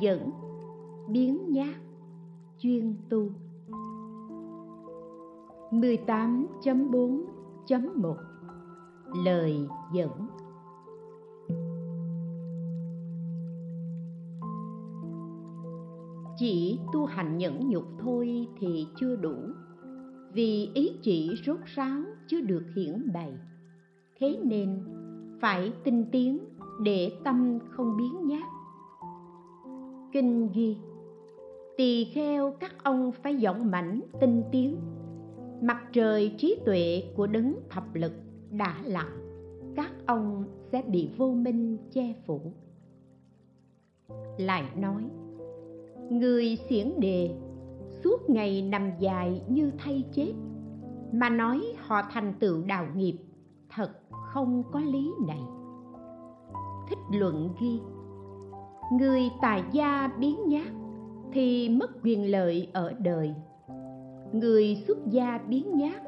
dẫn Biến nhát. Chuyên tu. 18.4.1 Lời dẫn. Chỉ tu hành nhẫn nhục thôi thì chưa đủ. Vì ý chỉ rốt ráo chưa được hiển bày. Thế nên phải tinh tiến để tâm không biến nhát kinh ghi, tỳ kheo các ông phải dõng mãnh tinh tiến. Mặt trời trí tuệ của đấng thập lực đã lặng các ông sẽ bị vô minh che phủ. Lại nói, người xiển đề, suốt ngày nằm dài như thay chết, mà nói họ thành tựu đạo nghiệp, thật không có lý này. Thích luận ghi người tài gia biến nhát thì mất quyền lợi ở đời. Người xuất gia biến nhát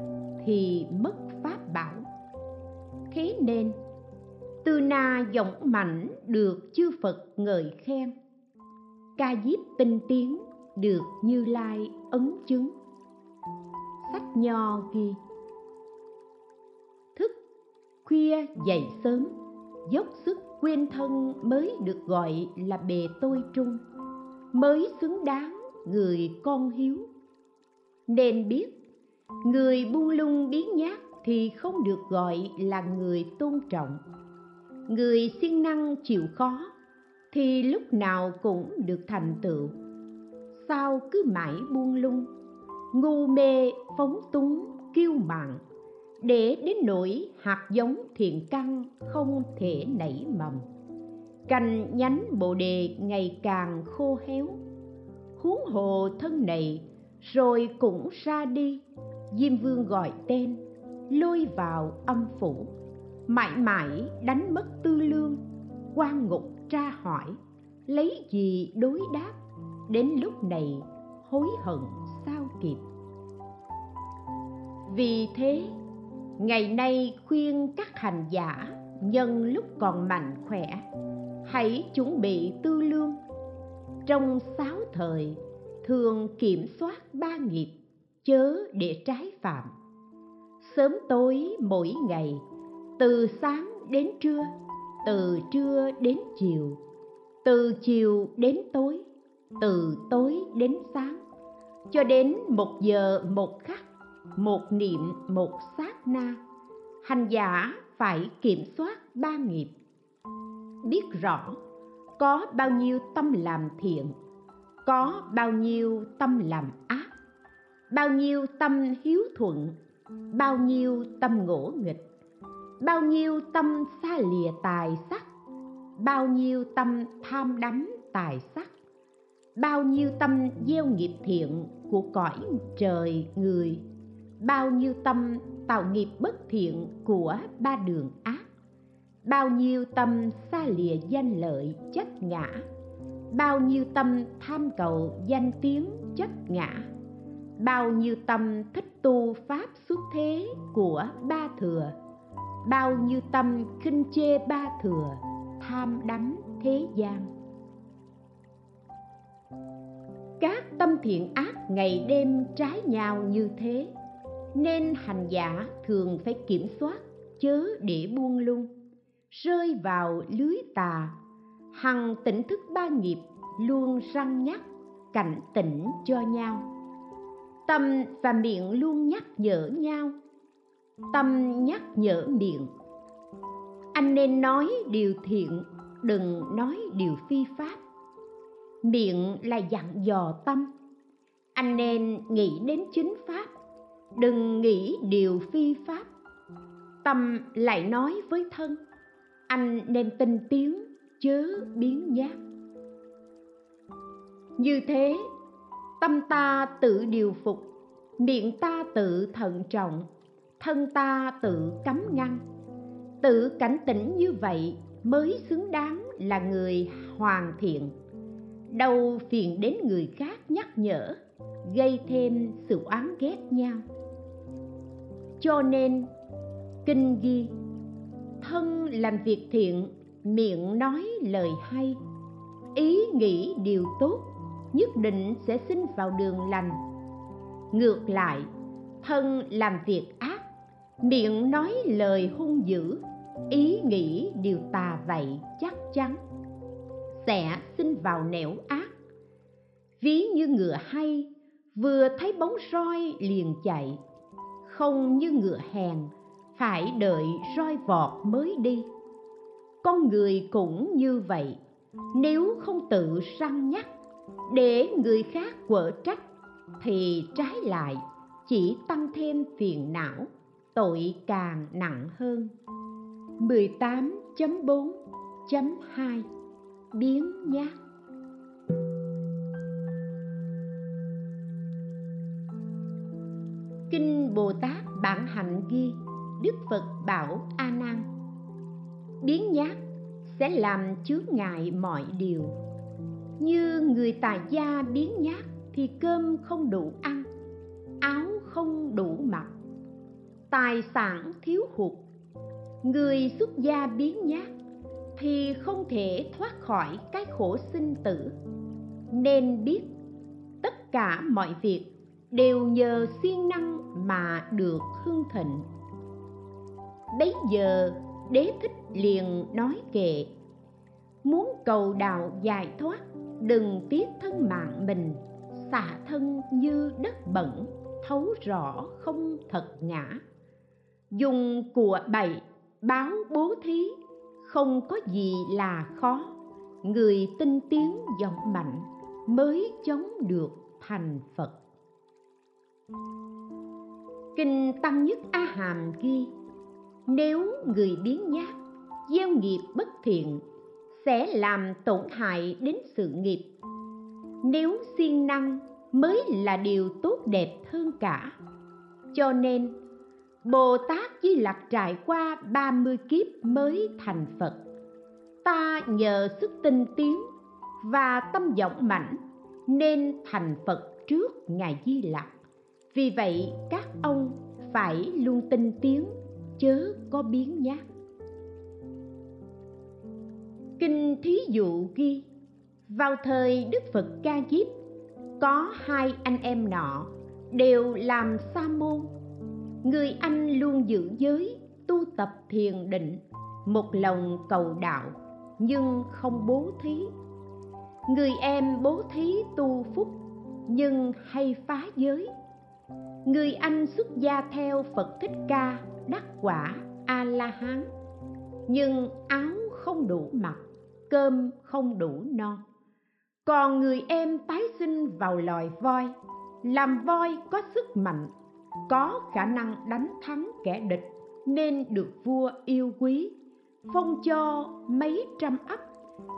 thì mất pháp bảo. Thế nên tư na giọng mảnh được chư phật ngợi khen. Ca diếp tinh tiến được như lai ấn chứng. Sách nho ghi, thức khuya dậy sớm, dốc sức quyên thân mới được gọi là bề tôi trung. Mới xứng đáng người con hiếu. Nên biết, người buông lung biến nhát thì không được gọi là người tôn trọng. Người siêng năng chịu khó thì lúc nào cũng được thành tựu. Sao cứ mãi buông lung, ngu mê phóng túng kiêu mạn để đến nỗi hạt giống thiện căn không thể nảy mầm. Cành nhánh bồ đề ngày càng khô héo. Huống hồ thân này, rồi cũng ra đi. Diêm vương gọi tên, lôi vào âm phủ. Mãi mãi đánh mất tư lương. Quan ngục tra hỏi, lấy gì đối đáp? Đến lúc này, hối hận sao kịp. Vì thế ngày nay khuyên các hành giả, nhân lúc còn mạnh khỏe, hãy chuẩn bị tư lương. Trong sáu thời, thường kiểm soát ba nghiệp, chớ để trái phạm. Sớm tối mỗi ngày, từ sáng đến trưa, từ trưa đến chiều, từ chiều đến tối, từ tối đến sáng, cho đến một giờ một khắc một niệm, một sát na. Hành giả phải kiểm soát ba nghiệp. Biết rõ có bao nhiêu tâm làm thiện, có bao nhiêu tâm làm ác, bao nhiêu tâm hiếu thuận, bao nhiêu tâm ngỗ nghịch, bao nhiêu tâm xa lìa tài sắc, bao nhiêu tâm tham đắm tài sắc, bao nhiêu tâm gieo nghiệp thiện của cõi trời người bao nhiêu tâm tạo nghiệp bất thiện của ba đường ác? Bao nhiêu tâm xa lìa danh lợi chất ngã? Bao nhiêu tâm tham cầu danh tiếng chất ngã? Bao nhiêu tâm thích tu pháp xuất thế của ba thừa? Bao nhiêu tâm khinh chê ba thừa, tham đắm thế gian? Các tâm thiện ác ngày đêm trái nhau như thế nên hành giả thường phải kiểm soát, chớ để buông lung. Rơi vào lưới tà, hằng tỉnh thức ba nghiệp, luôn răng nhắc, cảnh tỉnh cho nhau. Tâm và miệng luôn nhắc nhở nhau. Tâm nhắc nhở miệng. Anh nên nói điều thiện, đừng nói điều phi pháp. Miệng là dặn dò tâm. Anh nên nghĩ đến chính pháp đừng nghĩ điều phi pháp. Tâm lại nói với thân. Anh nên tinh tiến chớ biến giác. như thế, tâm ta tự điều phục, miệng ta tự thận trọng, thân ta tự cấm ngăn. Tự cảnh tỉnh như vậy mới xứng đáng là người hoàn thiện. Đâu phiền đến người khác nhắc nhở, gây thêm sự oán ghét nhau cho nên, kinh ghi, thân làm việc thiện, miệng nói lời hay. Ý nghĩ điều tốt, nhất định sẽ sinh vào đường lành. Ngược lại, thân làm việc ác, miệng nói lời hung dữ, ý nghĩ điều tà vậy chắc chắn, sẽ sinh vào nẻo ác. Ví như ngựa hay, vừa thấy bóng roi liền chạy không như ngựa hèn, phải đợi roi vọt mới đi. Con người cũng như vậy, nếu không tự săn nhắc, để người khác quở trách, thì trái lại chỉ tăng thêm phiền não, tội càng nặng hơn. 18.4.2 Biến nhát. Kinh Bồ Tát Bản Hạnh ghi, Đức Phật bảo A Nan, Biến nhát sẽ làm chướng ngại mọi điều. Như người tài gia biến nhát thì cơm không đủ ăn, Áo không đủ mặc, Tài sản thiếu hụt. Người xuất gia biến nhát thì không thể thoát khỏi cái khổ sinh tử. Nên biết tất cả mọi việc đều nhờ siêng năng mà được hưng thịnh. Bấy giờ, đế thích liền nói kệ, muốn cầu đạo giải thoát, đừng tiếc thân mạng mình, xả thân như đất bẩn, thấu rõ không thật ngã. Dùng của bậy báo bố thí, không có gì là khó. Người tinh tiến giọng mạnh mới chống được thành phật kinh tăng nhất a hàm ghi, nếu người biến nhát, gieo nghiệp bất thiện, sẽ làm tổn hại đến sự nghiệp nếu siêng năng mới là điều tốt đẹp hơn cả cho nên, Bồ Tát Di Lặc trải qua 30 kiếp mới thành Phật. Ta nhờ sức tinh tiến và tâm vọng mạnh nên thành Phật trước Ngài Di Lặc. Vì vậy, các ông phải luôn tinh tiến, chớ có biến nhát. Kinh thí dụ ghi, vào thời Đức Phật Ca Diếp, có hai anh em nọ đều làm sa môn. Người anh luôn giữ giới, tu tập thiền định, một lòng cầu đạo, nhưng không bố thí. Người em bố thí tu phúc, nhưng hay phá giới người anh xuất gia theo phật thích ca, đắc quả a la hán nhưng áo không đủ mặc, cơm không đủ no. Còn người em tái sinh vào loài voi, làm voi có sức mạnh, có khả năng đánh thắng kẻ địch, nên được vua yêu quý, phong cho mấy trăm ấp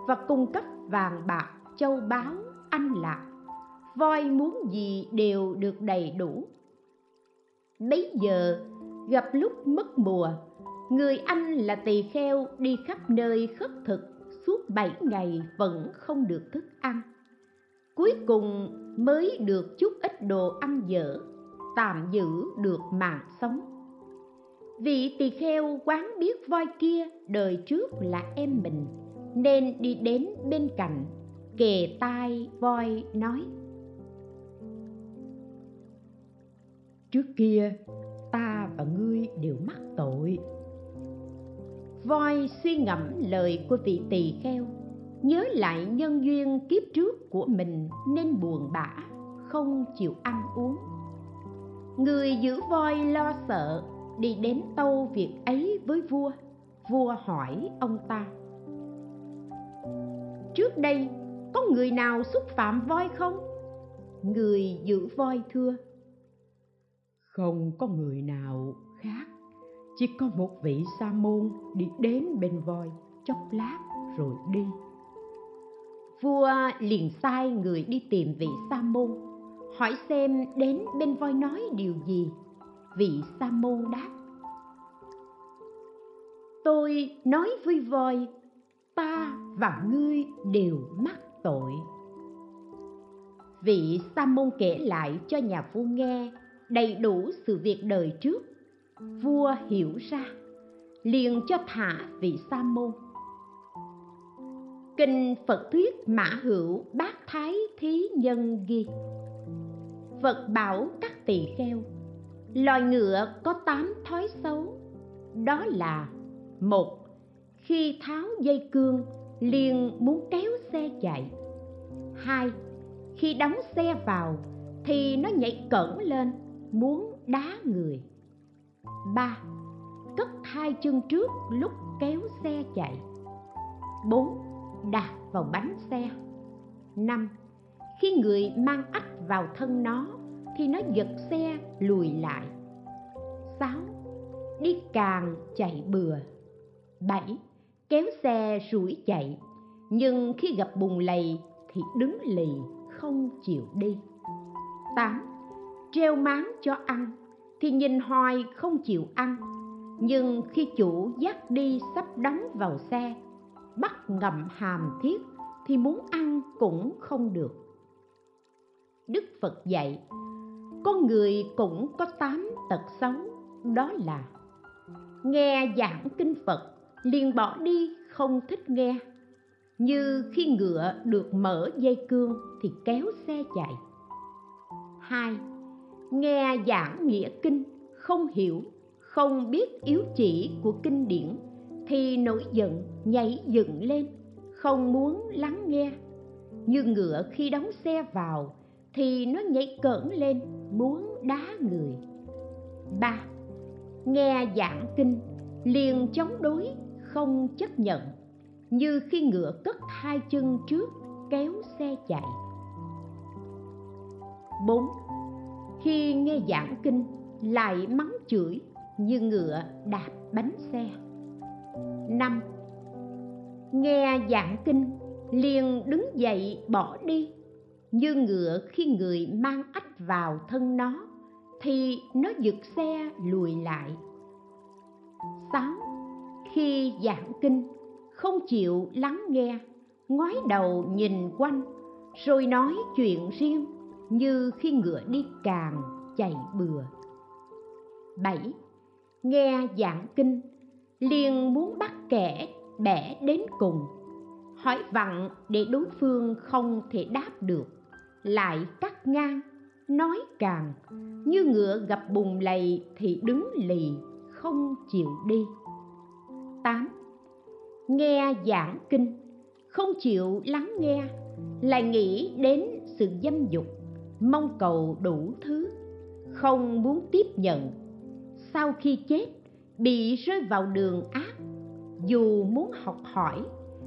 và cung cấp vàng bạc, châu báu, anh lạc voi muốn gì đều được đầy đủ. Bấy giờ, gặp lúc mất mùa, người anh là tỳ kheo đi khắp nơi khất thực, suốt bảy ngày vẫn không được thức ăn. Cuối cùng mới được chút ít đồ ăn dở, tạm giữ được mạng sống. Vị tỳ kheo quán biết voi kia đời trước là em mình, nên đi đến bên cạnh, kề tai voi nói trước kia, ta và ngươi đều mắc tội. Voi suy ngẫm lời của vị tỳ kheo, nhớ lại nhân duyên kiếp trước của mình nên buồn bã, không chịu ăn uống. Người giữ voi lo sợ, đi đến tâu việc ấy với vua vua hỏi ông ta. Trước đây, có người nào xúc phạm voi không? Người giữ voi thưa không có người nào khác. Chỉ có một vị sa môn đi đến bên voi, chốc lát rồi đi. Vua liền sai người đi tìm vị sa môn, hỏi xem đến bên voi nói điều gì. Vị sa môn đáp, tôi nói với voi, ta và ngươi đều mắc tội. Vị sa môn kể lại cho nhà vua nghe đầy đủ sự việc đời trước. Vua hiểu ra, liền cho thả vị sa môn. Kinh phật thuyết mã hữu bát thái thí nhân ghi, phật bảo các tỳ kheo, loài ngựa có tám thói xấu, đó là một, khi tháo dây cương liền muốn kéo xe chạy, hai, khi đóng xe vào thì nó nhảy cẩn lên muốn đá người. Ba, cất hai chân trước lúc kéo xe chạy. Bốn, đạp vào bánh xe. Năm, khi người mang ách vào thân nó thì nó giật xe lùi lại. Sáu, đi càng chạy bừa. Bảy, kéo xe rủi chạy. Nhưng khi gặp bùng lầy thì đứng lì, không chịu đi. Tám Treo máng cho ăn, thì nhìn hoài không chịu ăn. Nhưng khi chủ dắt đi sắp đóng vào xe, bắt ngậm hàm thiết, thì muốn ăn cũng không được. Đức phật dạy, con người cũng có tám tật xấu, đó là nghe giảng kinh phật, liền bỏ đi không thích nghe. Như khi ngựa được mở dây cương thì kéo xe chạy. Hai nghe giảng nghĩa kinh, không hiểu, không biết yếu chỉ của kinh điển, thì nổi giận, nhảy dựng lên, không muốn lắng nghe như ngựa khi đóng xe vào, thì nó nhảy cỡn lên, muốn đá người ba, nghe giảng kinh, liền chống đối, không chấp nhận, như khi ngựa cất hai chân trước, kéo xe chạy 4. Khi nghe giảng kinh, lại mắng chửi như ngựa đạp bánh xe. Năm, Nghe giảng kinh, liền đứng dậy bỏ đi. Như ngựa khi người mang ách vào thân nó, thì nó giật xe lùi lại. Sáu, Khi giảng kinh, không chịu lắng nghe, ngoái đầu nhìn quanh, rồi nói chuyện riêng như khi ngựa đi càng chạy bừa. 7. Nghe giảng kinh, liền muốn bắt kẻ bẻ đến cùng, hỏi vặn để đối phương không thể đáp được. Lại cắt ngang, nói càng, như ngựa gặp bùn lầy thì đứng lì, không chịu đi. 8 nghe giảng kinh, không chịu lắng nghe, lại nghĩ đến sự dâm dục mong cầu đủ thứ, không muốn tiếp nhận. Sau khi chết, bị rơi vào đường ác, dù muốn học hỏi,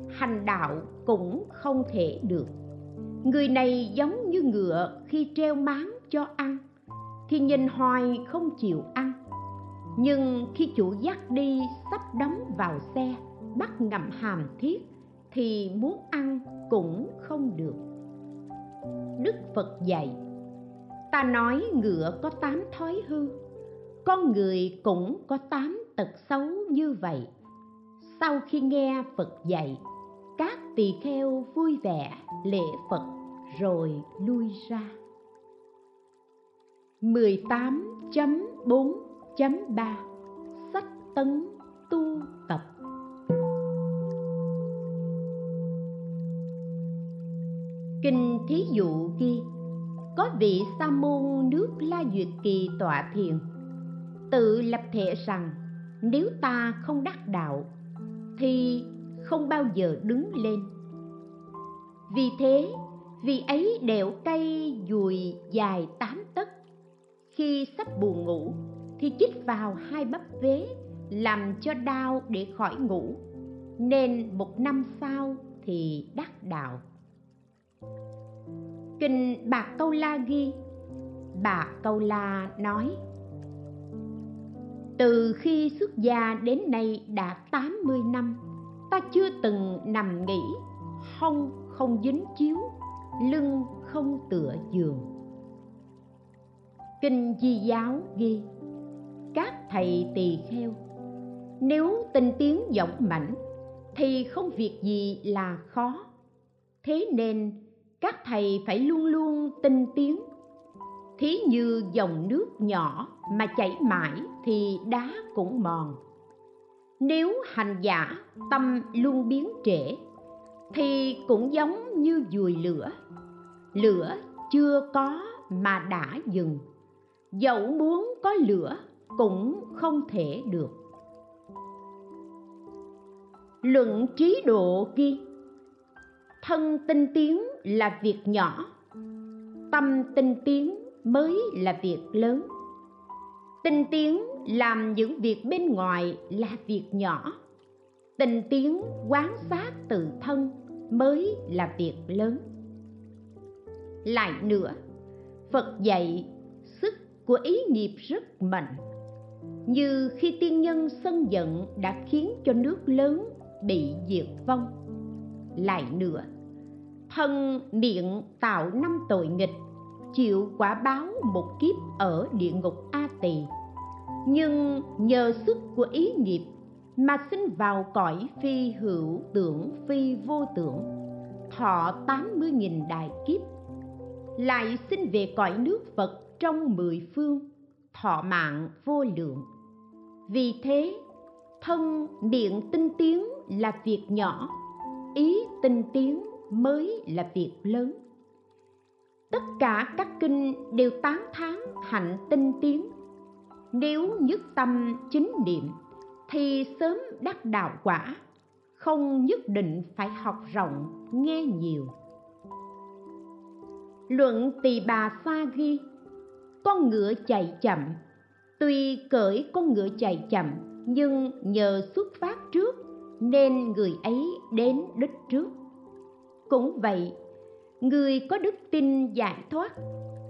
hành đạo cũng không thể được. Người này giống như ngựa khi treo máng cho ăn, thì nhìn hoài không chịu ăn. Nhưng khi chủ dắt đi sắp đóng vào xe, bắt ngậm hàm thiết, thì muốn ăn cũng không được. Đức phật dạy ta nói ngựa có tám thói hư, con người cũng có tám tật xấu như vậy. Sau khi nghe phật dạy, các tỳ kheo vui vẻ lễ phật rồi lui ra. 18.4.3 Sách tấn tu tập. Kinh thí dụ ghi có vị sa môn nước La Duyệt Kỳ tọa thiền, Tự lập thể rằng, Nếu ta không đắc đạo, Thì không bao giờ đứng lên. Vì thế Vì ấy đẽo cây dùi dài tám tấc. Khi sắp buồn ngủ, Thì chích vào hai bắp vế, Làm cho đau để khỏi ngủ. Nên một năm sau thì đắc đạo. Kinh Bạc Câu La ghi. Bà Câu La nói, Từ khi xuất gia đến nay đã 80 năm, Ta chưa từng nằm nghỉ, Hông không dính chiếu, Lưng không tựa giường. Kinh Di Giáo ghi, Các thầy tỳ kheo, Nếu tinh tiến giọng mảnh Thì không việc gì là khó. Thế nên các thầy phải luôn luôn tinh tiến. Thí như dòng nước nhỏ mà chảy mãi thì đá cũng mòn. Nếu hành giả tâm luôn biến trễ, thì cũng giống như dùi lửa. Lửa chưa có mà đã dừng. Dẫu muốn có lửa cũng không thể được. Luận trí độ kia thân tinh tiến là việc nhỏ, tâm tinh tiến mới là việc lớn. Tinh tiến làm những việc bên ngoài là việc nhỏ, tinh tiến quán sát tự thân mới là việc lớn. Lại nữa, phật dạy sức của ý nghiệp rất mạnh. Như khi tiên nhân sân giận đã khiến cho nước lớn bị diệt vong. Lại nữa thân miệng tạo năm tội nghịch, chịu quả báo một kiếp ở địa ngục a tỳ. Nhưng nhờ sức của ý nghiệp mà sinh vào cõi phi hữu tưởng phi vô tưởng, thọ tám mươi nghìn đại kiếp, lại sinh về cõi nước Phật trong mười phương, thọ mạng vô lượng. Vì thế, thân miệng tinh tiến là việc nhỏ, ý tinh tiến mới là việc lớn. Tất cả các kinh đều tán thán hạnh tinh tiến. Nếu nhất tâm chính niệm, thì sớm đắc đạo quả. Không nhất định phải học rộng, nghe nhiều. Luận tỳ bà sa ghi, con ngựa chạy chậm. Tuy cởi con ngựa chạy chậm, nhưng nhờ xuất phát trước, nên người ấy đến đích trước cũng vậy, người có đức tin giải thoát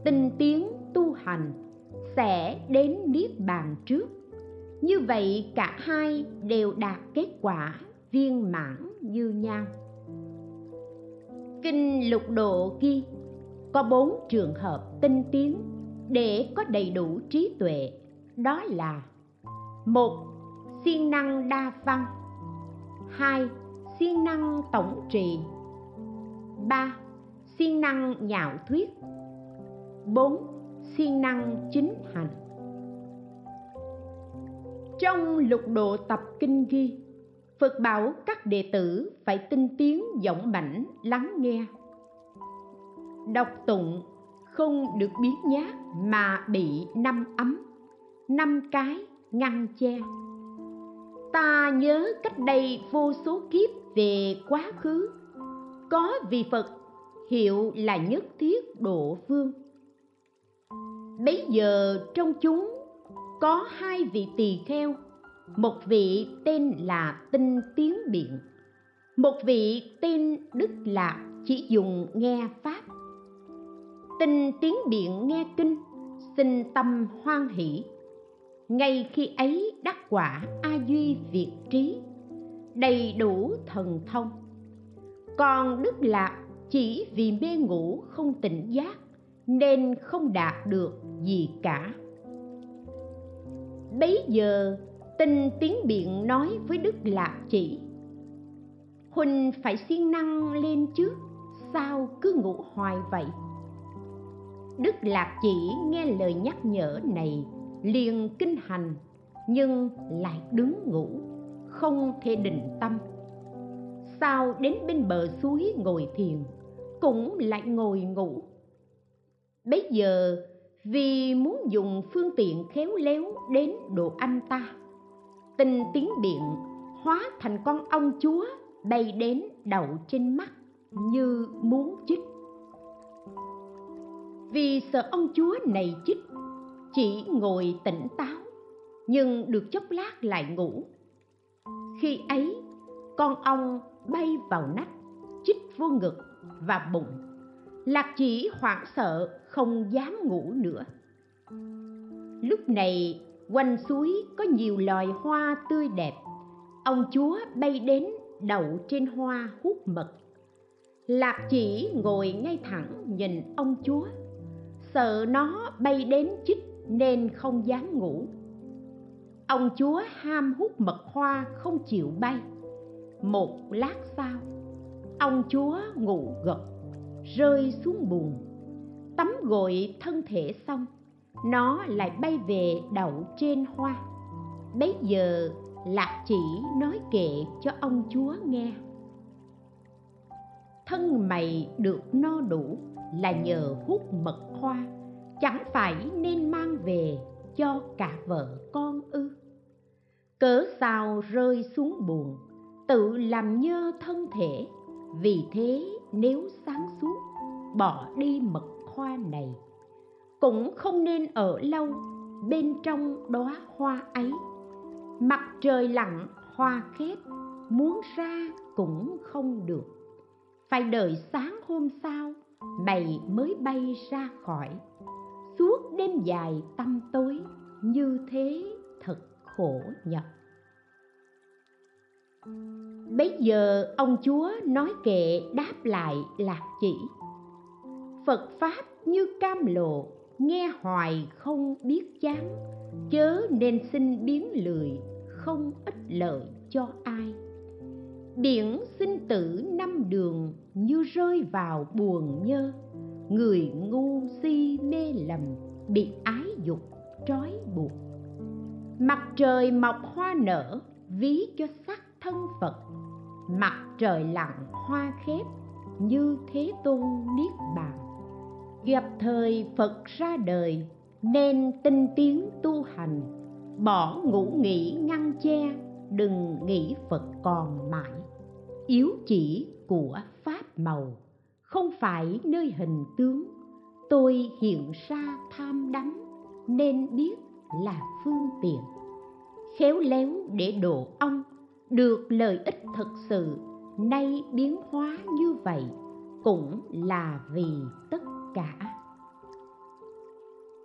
tinh tiến tu hành, sẽ đến niết bàn trước. Như vậy cả hai đều đạt kết quả viên mãn như nhau. Kinh lục độ ghi, có bốn trường hợp tinh tiến để có đầy đủ trí tuệ. Đó là, một, siêng năng đa văn. Hai, siêng năng tổng trì ba, siêng năng nhạo thuyết. Bốn, siêng năng chính hành. Trong lục độ tập kinh ghi, phật bảo các đệ tử phải tinh tiến giọng mạnh lắng nghe. Đọc tụng, không được biến nhát mà bị năm ấm, năm cái ngăn che. Ta nhớ cách đây vô số kiếp về quá khứ có vị phật, hiệu là nhất thiết độ vương bấy giờ trong chúng có hai vị tỳ kheo. Một vị tên là tinh tiến biện. Một vị tên đức lạc chỉ dùng nghe pháp. Tinh tiến biện nghe kinh sinh tâm hoan hỷ. Ngay khi ấy đắc quả a duy việt trí, đầy đủ thần thông còn đức lạc chỉ vì mê ngủ không tỉnh giác, nên không đạt được gì cả. Bấy giờ, tinh tiếng biện nói với đức lạc chỉ, huỳnh phải siêng năng lên chứ sao cứ ngủ hoài vậy? Đức lạc chỉ nghe lời nhắc nhở này liền kinh hành, nhưng lại đứng ngủ, không thể định tâm sao đến bên bờ suối ngồi thiền, cũng lại ngồi ngủ. Bấy giờ, vì muốn dùng phương tiện khéo léo đến độ anh ta, tinh tiếng biện hóa thành con ong chúa bay đến đậu trên mắt như muốn chích. Vì sợ ông chúa này chích, chỉ ngồi tỉnh táo, nhưng được chốc lát lại ngủ. Khi ấy, con ong bay vào nách, chích vô ngực và bụng. Lạc chỉ hoảng sợ, không dám ngủ nữa. Lúc này, quanh suối có nhiều loài hoa tươi đẹp. Ông chúa bay đến đậu trên hoa hút mật. Lạc chỉ ngồi ngay thẳng nhìn ông chúa. Sợ nó bay đến chích nên không dám ngủ. Ông chúa ham hút mật hoa không chịu bay một lát sau, ông chúa ngủ gật, rơi xuống buồn tắm gội thân thể xong, nó lại bay về đậu trên hoa. Bấy giờ, lạc chỉ nói kệ cho ông chúa nghe. Thân mày được no đủ là nhờ hút mật hoa, chẳng phải nên mang về cho cả vợ con ư. Cớ sao rơi xuống buồn tự làm nhơ thân thể. Vì thế nếu sáng suốt, bỏ đi mật hoa này, cũng không nên ở lâu bên trong đóa hoa ấy. Mặt trời lặn, hoa khép muốn ra cũng không được. Phải đợi sáng hôm sau, mày mới bay ra khỏi. Suốt đêm dài tăm tối, như thế thật khổ nhọc giờ ông chúa nói kệ đáp lại lạc chỉ. Phật pháp như cam lộ, nghe hoài không biết chán, chớ nên xin biến lười, không ích lợi cho ai. Biển sinh tử năm đường như rơi vào buồn nhơ, người ngu si mê lầm, bị ái dục, trói buộc. Mặt trời mọc hoa nở, ví cho sắc thân phật mặt trời lặn hoa khép, như thế tôn niết bàn. Gặp thời phật ra đời, nên tinh tiến tu hành. Bỏ ngủ nghỉ ngăn che, đừng nghĩ phật còn mãi. Yếu chỉ của pháp màu, không phải nơi hình tướng. Tôi hiện ra tham đắm, nên biết là phương tiện. Khéo léo để độ ông được lợi ích thực sự, nay biến hóa như vậy cũng là vì tất cả.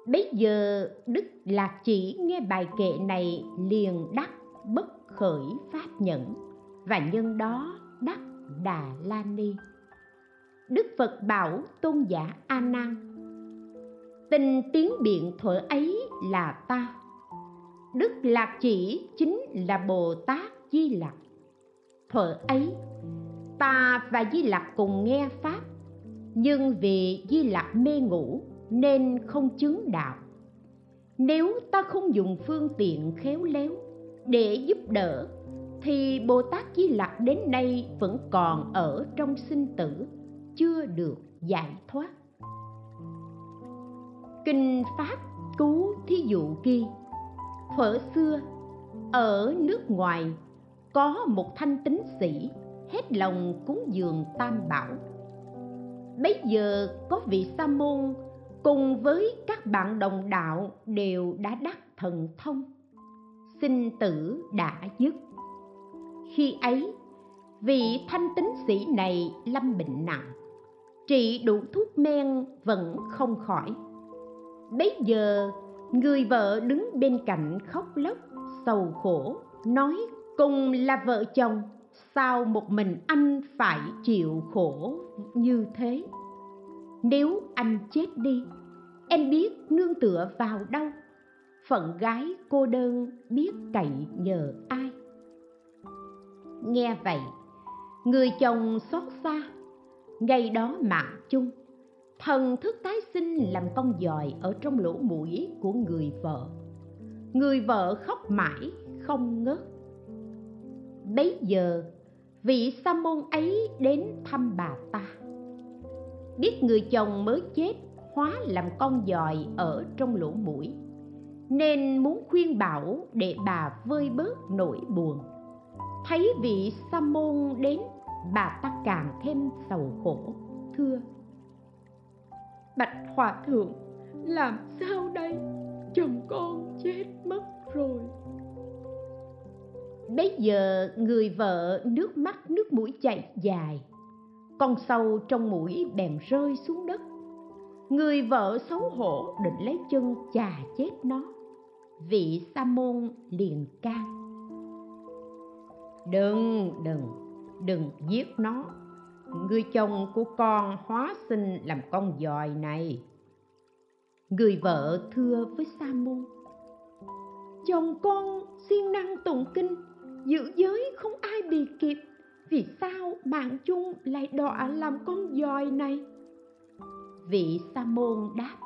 Bấy giờ, đức lạc chỉ nghe bài kệ này liền đắc bất khởi pháp nhẫn, và nhân đó đắc đà la ni. Đức phật bảo tôn giả a nan, tình tiếng biện thuở ấy là ta. Đức lạc chỉ chính là bồ tát di lặc. Thuở ấy ta và di lặc cùng nghe pháp nhưng vì di lặc mê ngủ nên không chứng đạo. Nếu ta không dùng phương tiện khéo léo để giúp đỡ thì bồ tát di lặc đến nay vẫn còn ở trong sinh tử chưa được giải thoát. Kinh pháp cứu thí dụ kia, thuở xưa ở nước ngoài có một thanh tín sĩ, hết lòng cúng dường tam bảo. Bấy giờ có vị sa môn cùng với các bạn đồng đạo đều đã đắc thần thông. Sinh tử đã dứt. Khi ấy, vị thanh tín sĩ này lâm bệnh nặng, trị đủ thuốc men vẫn không khỏi. Bấy giờ, người vợ đứng bên cạnh khóc lóc, sầu khổ, nói cùng là vợ chồng, sao một mình anh phải chịu khổ như thế? Nếu anh chết đi, em biết nương tựa vào đâu? Phận gái cô đơn biết cậy nhờ ai? Nghe vậy, người chồng xót xa ngày đó mạng chung. Thần thức tái sinh làm con giòi ở trong lỗ mũi của người vợ. Người vợ khóc mãi, không ngớt bấy giờ, vị sa môn ấy đến thăm bà ta. Biết người chồng mới chết hóa làm con giòi ở trong lỗ mũi, nên muốn khuyên bảo để bà vơi bớt nỗi buồn. Thấy vị sa môn đến, bà ta càng thêm sầu khổ, thưa. Bạch hòa thượng, làm sao đây? Chồng con chết mất rồi bấy giờ người vợ nước mắt nước mũi chảy dài. Con sâu trong mũi bèn rơi xuống đất. Người vợ xấu hổ định lấy chân chà chết nó. Vị sa môn liền can. Đừng đừng đừng giết nó. Người chồng của con hóa sinh làm con giòi này. Người vợ thưa với sa môn. Chồng con siêng năng tụng kinh giữ giới không ai bị kịp. Vì sao mạng chung lại đọa làm con dòi này? Vị sa môn đáp,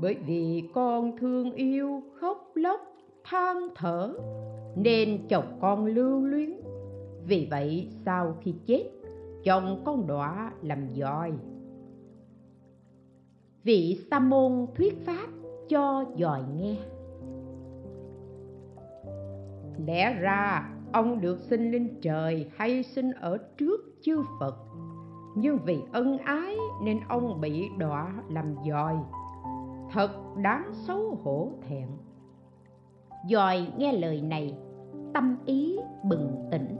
bởi vì con thương yêu, khóc lóc, than thở, nên chồng con lưu luyến. Vì vậy sau khi chết, chồng con đọa làm dòi. Vị sa môn thuyết pháp cho dòi nghe lẽ ra, ông được sinh lên trời hay sinh ở trước chư phật. Nhưng vì ân ái nên ông bị đọa làm dòi. Thật đáng xấu hổ thẹn. Dòi nghe lời này, tâm ý bừng tỉnh,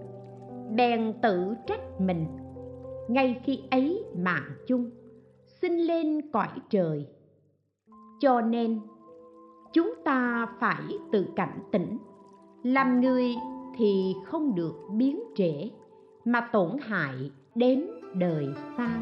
bèn tự trách mình. Ngay khi ấy mạng chung, sinh lên cõi trời. Cho nên, chúng ta phải tự cảnh tỉnh làm người thì không được biến trễ mà tổn hại đến đời sau